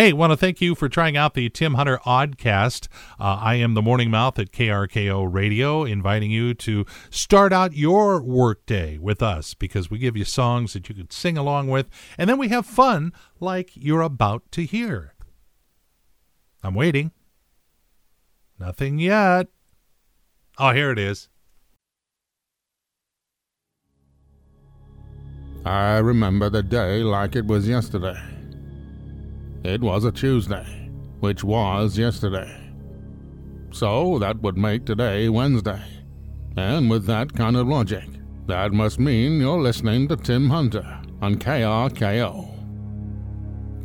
Hey, want to thank you for trying out the Tim Hunter Oddcast. Uh, I am the Morning Mouth at KRKO Radio, inviting you to start out your workday with us because we give you songs that you could sing along with, and then we have fun like you're about to hear. I'm waiting. Nothing yet. Oh, here it is. I remember the day like it was yesterday. It was a Tuesday, which was yesterday. So that would make today Wednesday. And with that kind of logic, that must mean you're listening to Tim Hunter on KRKO.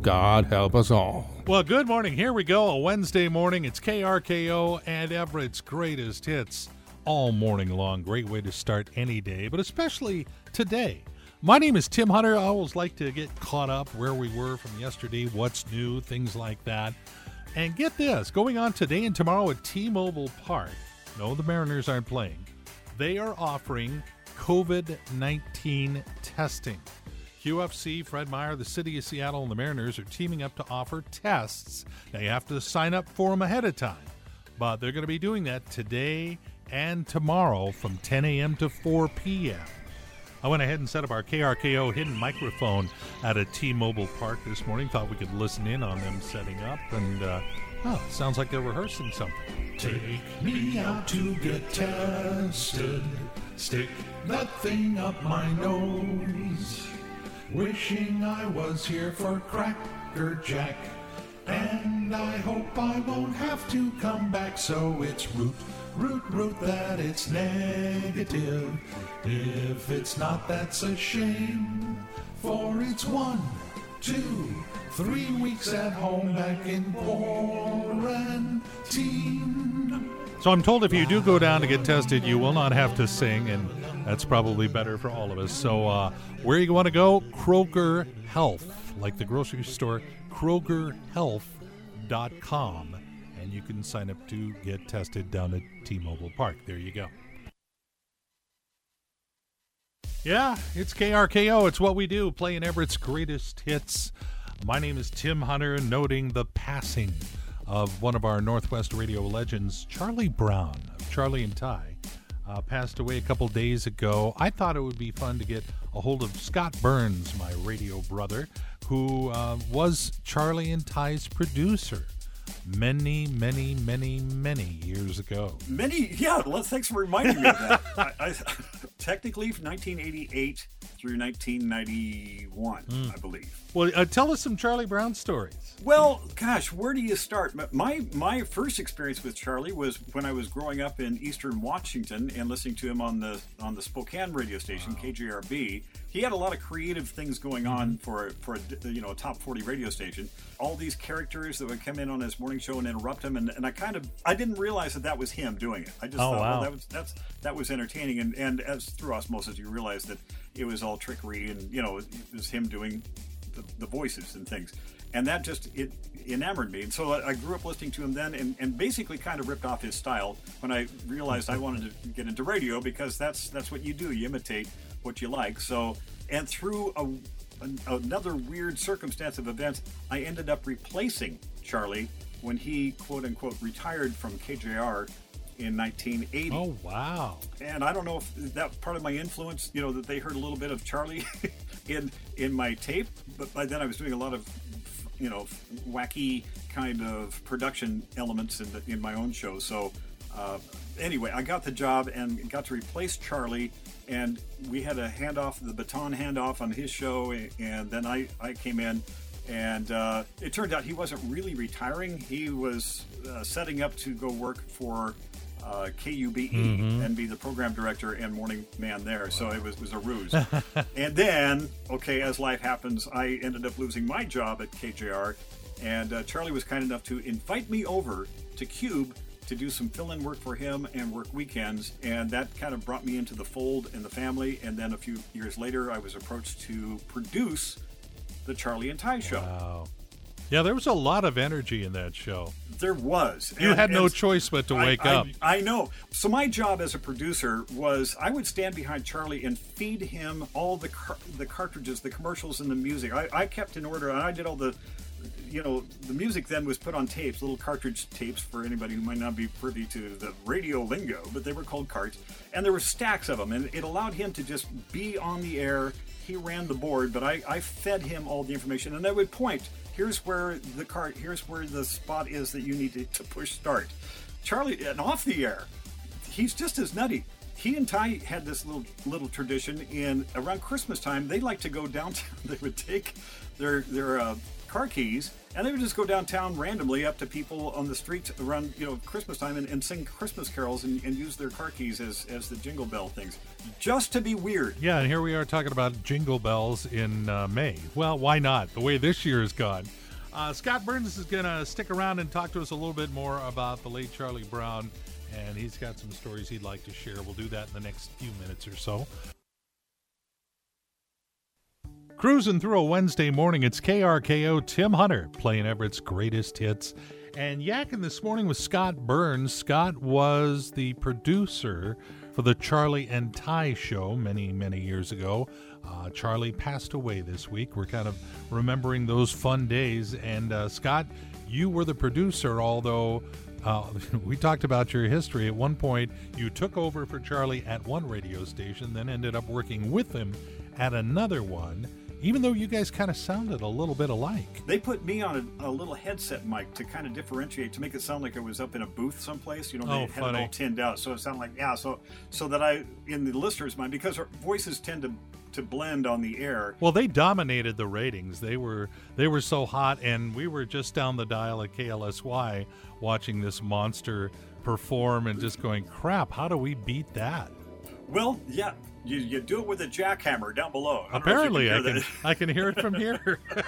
God help us all. Well, good morning. Here we go. A Wednesday morning. It's KRKO and Everett's greatest hits all morning long. Great way to start any day, but especially today. My name is Tim Hunter. I always like to get caught up where we were from yesterday, what's new, things like that. And get this going on today and tomorrow at T Mobile Park. No, the Mariners aren't playing. They are offering COVID 19 testing. QFC, Fred Meyer, the City of Seattle, and the Mariners are teaming up to offer tests. Now, you have to sign up for them ahead of time, but they're going to be doing that today and tomorrow from 10 a.m. to 4 p.m. I went ahead and set up our KRKO hidden microphone at a T-Mobile Park this morning. Thought we could listen in on them setting up, and uh, oh, sounds like they're rehearsing something. Take me out to get tested. Stick that thing up my nose. Wishing I was here for Cracker Jack. And I hope I won't have to come back. So it's root, root, root that it's negative. If it's not, that's a shame. For it's one, two, three weeks at home back in quarantine. So I'm told if you do go down to get tested, you will not have to sing, and that's probably better for all of us. So uh, where you want to go? Kroger Health, like the grocery store, KrogerHealth.com, and you can sign up to get tested down at T-Mobile Park. There you go. Yeah, it's KRKO. It's what we do, playing Everett's greatest hits. My name is Tim Hunter, noting the passing of one of our Northwest radio legends, Charlie Brown of Charlie and Ty. Uh, passed away a couple days ago. I thought it would be fun to get a hold of Scott Burns, my radio brother, who uh, was Charlie and Ty's producer many, many, many, many years ago. Many, yeah. Well, thanks for reminding me of that. I, I, technically, from 1988 through 1991, Hmm. I believe. Well, uh, tell us some Charlie Brown stories. Well, gosh, where do you start? My my first experience with Charlie was when I was growing up in Eastern Washington and listening to him on the on the Spokane radio station KJRB. He had a lot of creative things going on for for a, you know a top 40 radio station. All these characters that would come in on his morning show and interrupt him, and, and I kind of I didn't realize that that was him doing it. I just Oh, thought wow. well, that was that's that was entertaining, and and as through osmosis you realize that it was all trickery, and you know it was him doing the, the voices and things. And that just it enamored me. And so I, I grew up listening to him then and, and basically kind of ripped off his style when i realized i wanted to get into radio because that's that's what you do. You imitate what you like. So and through a, an, another weird circumstance of events i ended up replacing charlie when he quote unquote retired from kjr in 1980 Oh, wow. and I don't know if that part of my influence, you know, that they heard a little bit of Charlie in in my tape, but by then I was doing a lot of, you know, wacky kind of production elements in the, in my own show. So uh, anyway, I got the job and got to replace Charlie, and we had a handoff, the baton handoff on his show, and then I I came in. And uh, it turned out he wasn't really retiring. He was uh, setting up to go work for uh, KUBE and be the program director and morning man there. So it was, was a ruse. and then, okay, as life happens, I ended up losing my job at KJR. And uh, Charlie was kind enough to invite me over to KUBE to do some fill in work for him and work weekends. And that kind of brought me into the fold and the family. And then a few years later, I was approached to produce the Charlie and Ty show. Wow. Yeah, there was a lot of energy in that show. There was. You And- had no choice but to I- wake I, up. I know. So my job as a producer was I would stand behind Charlie and feed him all the car- the cartridges, the commercials, and the music. I, I kept in order, and I did all the you know, the music then was put on tapes, little cartridge tapes for anybody who might not be privy to the radio lingo, but they were called carts, and there were stacks of them, and it allowed him to just be on the air. He ran the board, but I, I fed him all the information, and I would point. Here's where the cart. Here's where the spot is that you need to, to push start. Charlie, and off the air, he's just as nutty he and Ty had this little little tradition. and around Christmas time, they like to go downtown. They would take their their uh, car keys and they would just go downtown randomly up to people on the streets around you know Christmas time and, and sing Christmas carols and, and, use their car keys as as the jingle bell things, just to be weird. Yeah, and here we are talking about jingle bells in uh, May. Well, why not? The way this year has gone. Uh, Scott Burns is going to stick around and talk to us a little bit more about the late Charlie Brown and he's got some stories he'd like to share. We'll do that in the next few minutes or so. Cruising through a Wednesday morning, it's KRKO Tim Hunter playing Everett's greatest hits. And yakking this morning with Scott Burns. Scott was the producer for the Charlie and Ty show many, many years ago. Uh, Charlie passed away this week. We're kind of remembering those fun days. And uh, Scott, you were the producer, although uh, we talked about your history. At one point, you took over for Charlie at one radio station, then ended up working with him at another one. Even though you guys kind of sounded a little bit alike, they put me on a, a, little headset mic to kind of differentiate, to make it sound like I was up in a booth someplace. You know, they oh, had funny. it all tinned out, so it sounded like yeah. So so that I, in the listener's mind, because our voices tend to to blend on the air. Well, they dominated the ratings. They were they were so hot, and we were just down the dial at KLSY watching this monster perform and just going, crap, how do we beat that? Well, yeah, you, you do it with a jackhammer down below. I Apparently, I can, I can hear it from here.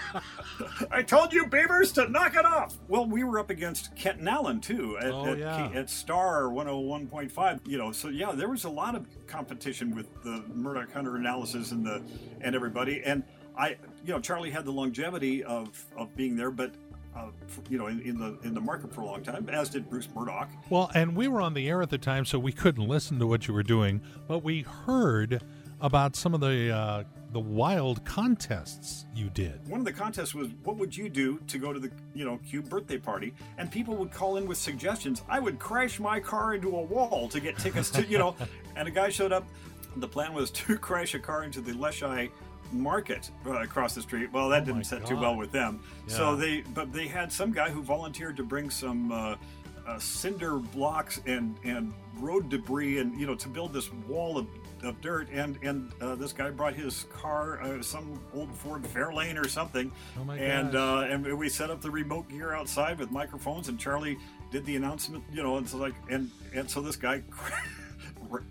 I told you, Beavers, to knock it off. Well, we were up against Kent and Alan too at, oh, at, yeah. at Star 101.5. You know, so yeah, there was a lot of competition with the Murdock Hunter and Alice and the and everybody. And I, you know, Charlie had the longevity of of being there, but uh, you know, in, in, the in the market for a long time, as did Bruce Murdock. Well, and we were on the air at the time, so we couldn't listen to what you were doing, but we heard about some of the uh, the wild contests you did. One of the contests was, "What would you do to go to the you know KUBE birthday party?" And people would call in with suggestions. I would crash my car into a wall to get tickets to you know. and a guy showed up. The plan was to crash a car into the Leschi market uh, across the street. Well, that oh didn't set God. too well with them. Yeah. So they, but they had some guy who volunteered to bring some uh, uh, cinder blocks and and road debris, and you know, to build this wall of, of dirt. And and uh, this guy brought his car, uh, some old Ford Fairlane or something. Oh my and uh, and we set up the remote gear outside with microphones, and Charlie did the announcement. You know, and so like and and so this guy.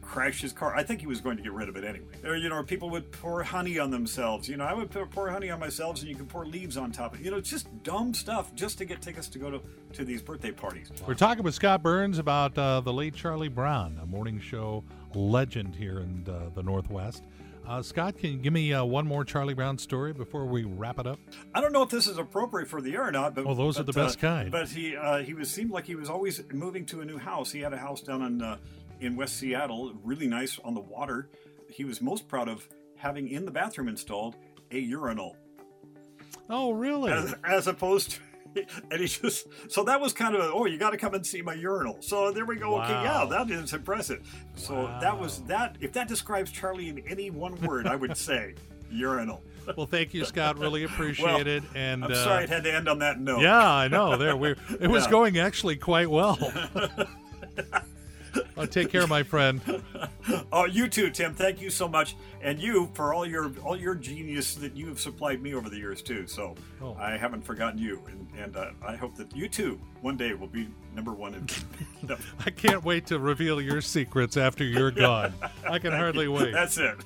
crash his car. I think he was going to get rid of it anyway. Or, you know, people would pour honey on themselves. You know, I would pour honey on myself, and you can pour leaves on top of it. You know, it's just dumb stuff just to get tickets to go to, to these birthday parties. We're talking with Scott Burns about uh, the late Charlie Brown, a morning show legend here in uh, the Northwest. Uh, Scott, can you give me uh, one more Charlie Brown story before we wrap it up? I don't know if this is appropriate for the air or not, but well, those but, are the best uh, kind. But he uh, he was seemed like he was always moving to a new house. He had a house down in uh, in West Seattle, really nice on the water. He was most proud of having in the bathroom installed a urinal. Oh, really? As, as opposed to and he just so that was kind of a, oh you got to come and see my urinal so there we go wow. okay yeah that is impressive so wow. that was that if that describes charlie in any one word i would say urinal well thank you scott really appreciate well, it and i'm uh, sorry it had to end on that note yeah i know there we it was Yeah. going actually quite well oh, take care my friend. Oh you too tim. Thank you so much. And you for all your all your genius that you have supplied me over the years too. So Oh. i haven't forgotten you. And, and uh, i hope that you too one day will be number one in i can't wait to reveal your secrets after you're gone. I can hardly wait. That's it.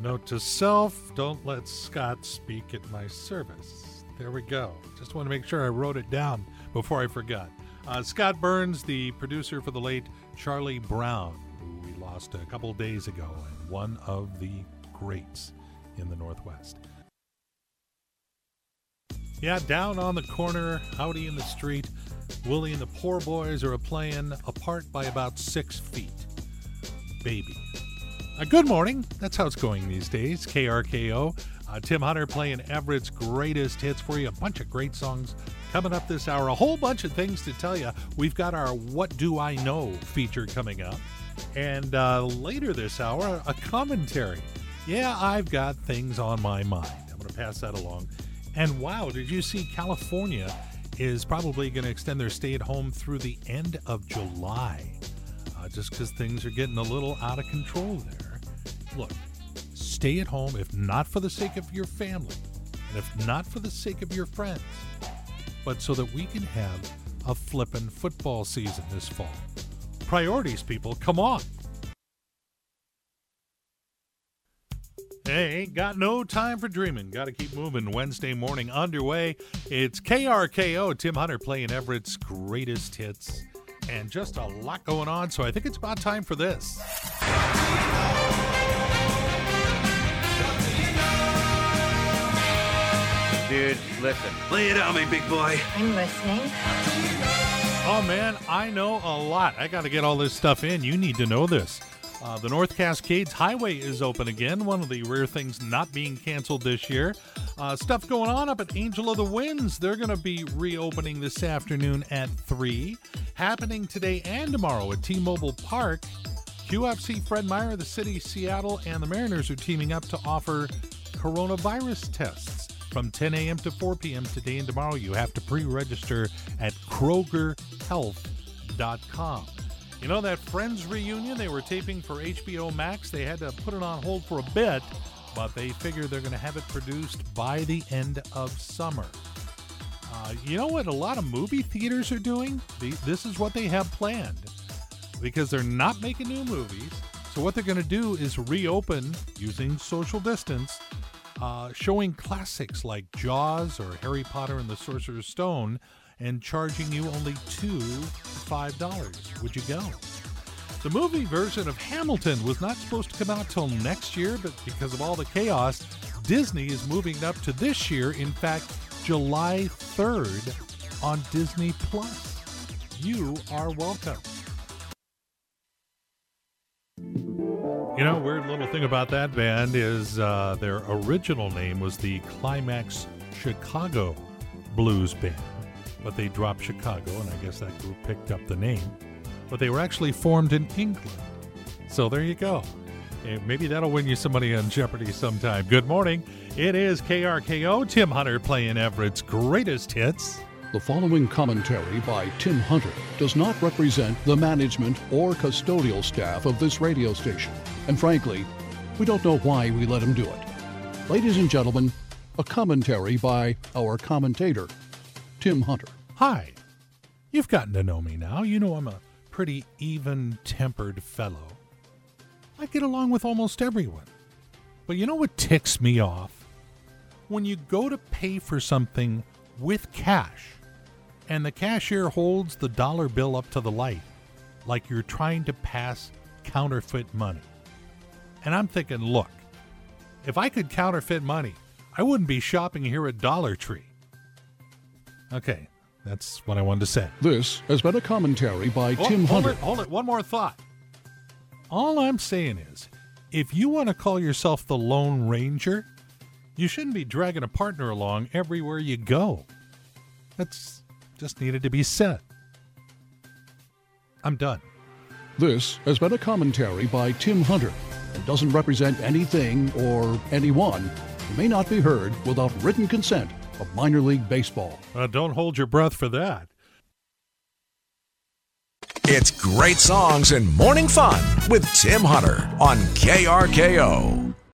Note to self don't let Scott speak at my service. There we go. Just want to make sure I wrote it down before I forgot. Uh, Scott Burns, the producer for the late Charlie Brown, who we lost a couple days ago, and one of the greats in the Northwest. Yeah, down on the corner, howdy in the street, Willie and the poor boys are a playing apart by about six feet. Baby. Uh, good morning. That's how it's going these days. KRKO. Uh, Tim Hunter playing Everett's greatest hits for you. A bunch of great songs coming up this hour. A whole bunch of things to tell you. We've got our What Do I Know feature coming up. And uh, later this hour, a commentary. Yeah, I've got things on my mind. I'm going to pass that along. And wow, did you see California is probably going to extend their stay at home through the end of July? Uh, just because things are getting a little out of control there. Look, stay at home if not for the sake of your family, and if not for the sake of your friends, but so that we can have a flippin' football season this fall. Priorities, people, come on. Hey, ain't got no time for dreaming. Got to keep moving. Wednesday morning underway. It's KRKO. Tim Hunter playing Everett's greatest hits. And just a lot going on, so I think it's about time for this. Dude, listen. Lay it on me, big boy. I'm listening. Oh man, I know a lot. I got to get all this stuff in. You need to know this. Uh, the North Cascades Highway is open again, one of the rare things not being canceled this year. Uh, stuff going on up at Angel of the Winds. They're going to be reopening this afternoon at 3. Happening today and tomorrow at T Mobile Park. QFC Fred Meyer, the city, Seattle, and the Mariners are teaming up to offer coronavirus tests from 10 a.m. to 4 p.m. today and tomorrow. You have to pre register at KrogerHealth.com. You know that Friends reunion they were taping for HBO Max? They had to put it on hold for a bit, but they figure they're going to have it produced by the end of summer. Uh, you know what a lot of movie theaters are doing? The, this is what they have planned because they're not making new movies. So, what they're going to do is reopen using social distance, uh, showing classics like Jaws or Harry Potter and the Sorcerer's Stone and charging you only two five dollars. Would you go? The movie version of Hamilton was not supposed to come out till next year, but because of all the chaos, Disney is moving up to this year. In fact, July 3rd on Disney Plus. You are welcome. You know, weird little thing about that band is uh, their original name was the Climax Chicago Blues Band but they dropped Chicago, and I guess that group picked up the name. But they were actually formed in England. So there you go. Maybe that'll win you somebody on Jeopardy sometime. Good morning. It is KRKO. Tim Hunter playing Everett's greatest hits. The following commentary by Tim Hunter does not represent the management or custodial staff of this radio station. And frankly, we don't know why we let him do it. Ladies and gentlemen, a commentary by our commentator, Tim Hunter. Hi. You've gotten to know me now. You know I'm a pretty even tempered fellow. I get along with almost everyone. But you know what ticks me off? When you go to pay for something with cash and the cashier holds the dollar bill up to the light like you're trying to pass counterfeit money. And I'm thinking, look, if I could counterfeit money, I wouldn't be shopping here at Dollar Tree. Okay, that's what I wanted to say. This has been a commentary by oh, Tim hold Hunter. It, hold it, one more thought. All I'm saying is, if you want to call yourself the Lone Ranger, you shouldn't be dragging a partner along everywhere you go. That's just needed to be said. I'm done. This has been a commentary by Tim Hunter and doesn't represent anything or anyone. It may not be heard without written consent of minor league baseball. Uh, don't hold your breath for that. It's great songs and morning fun with Tim Hunter on KRKO.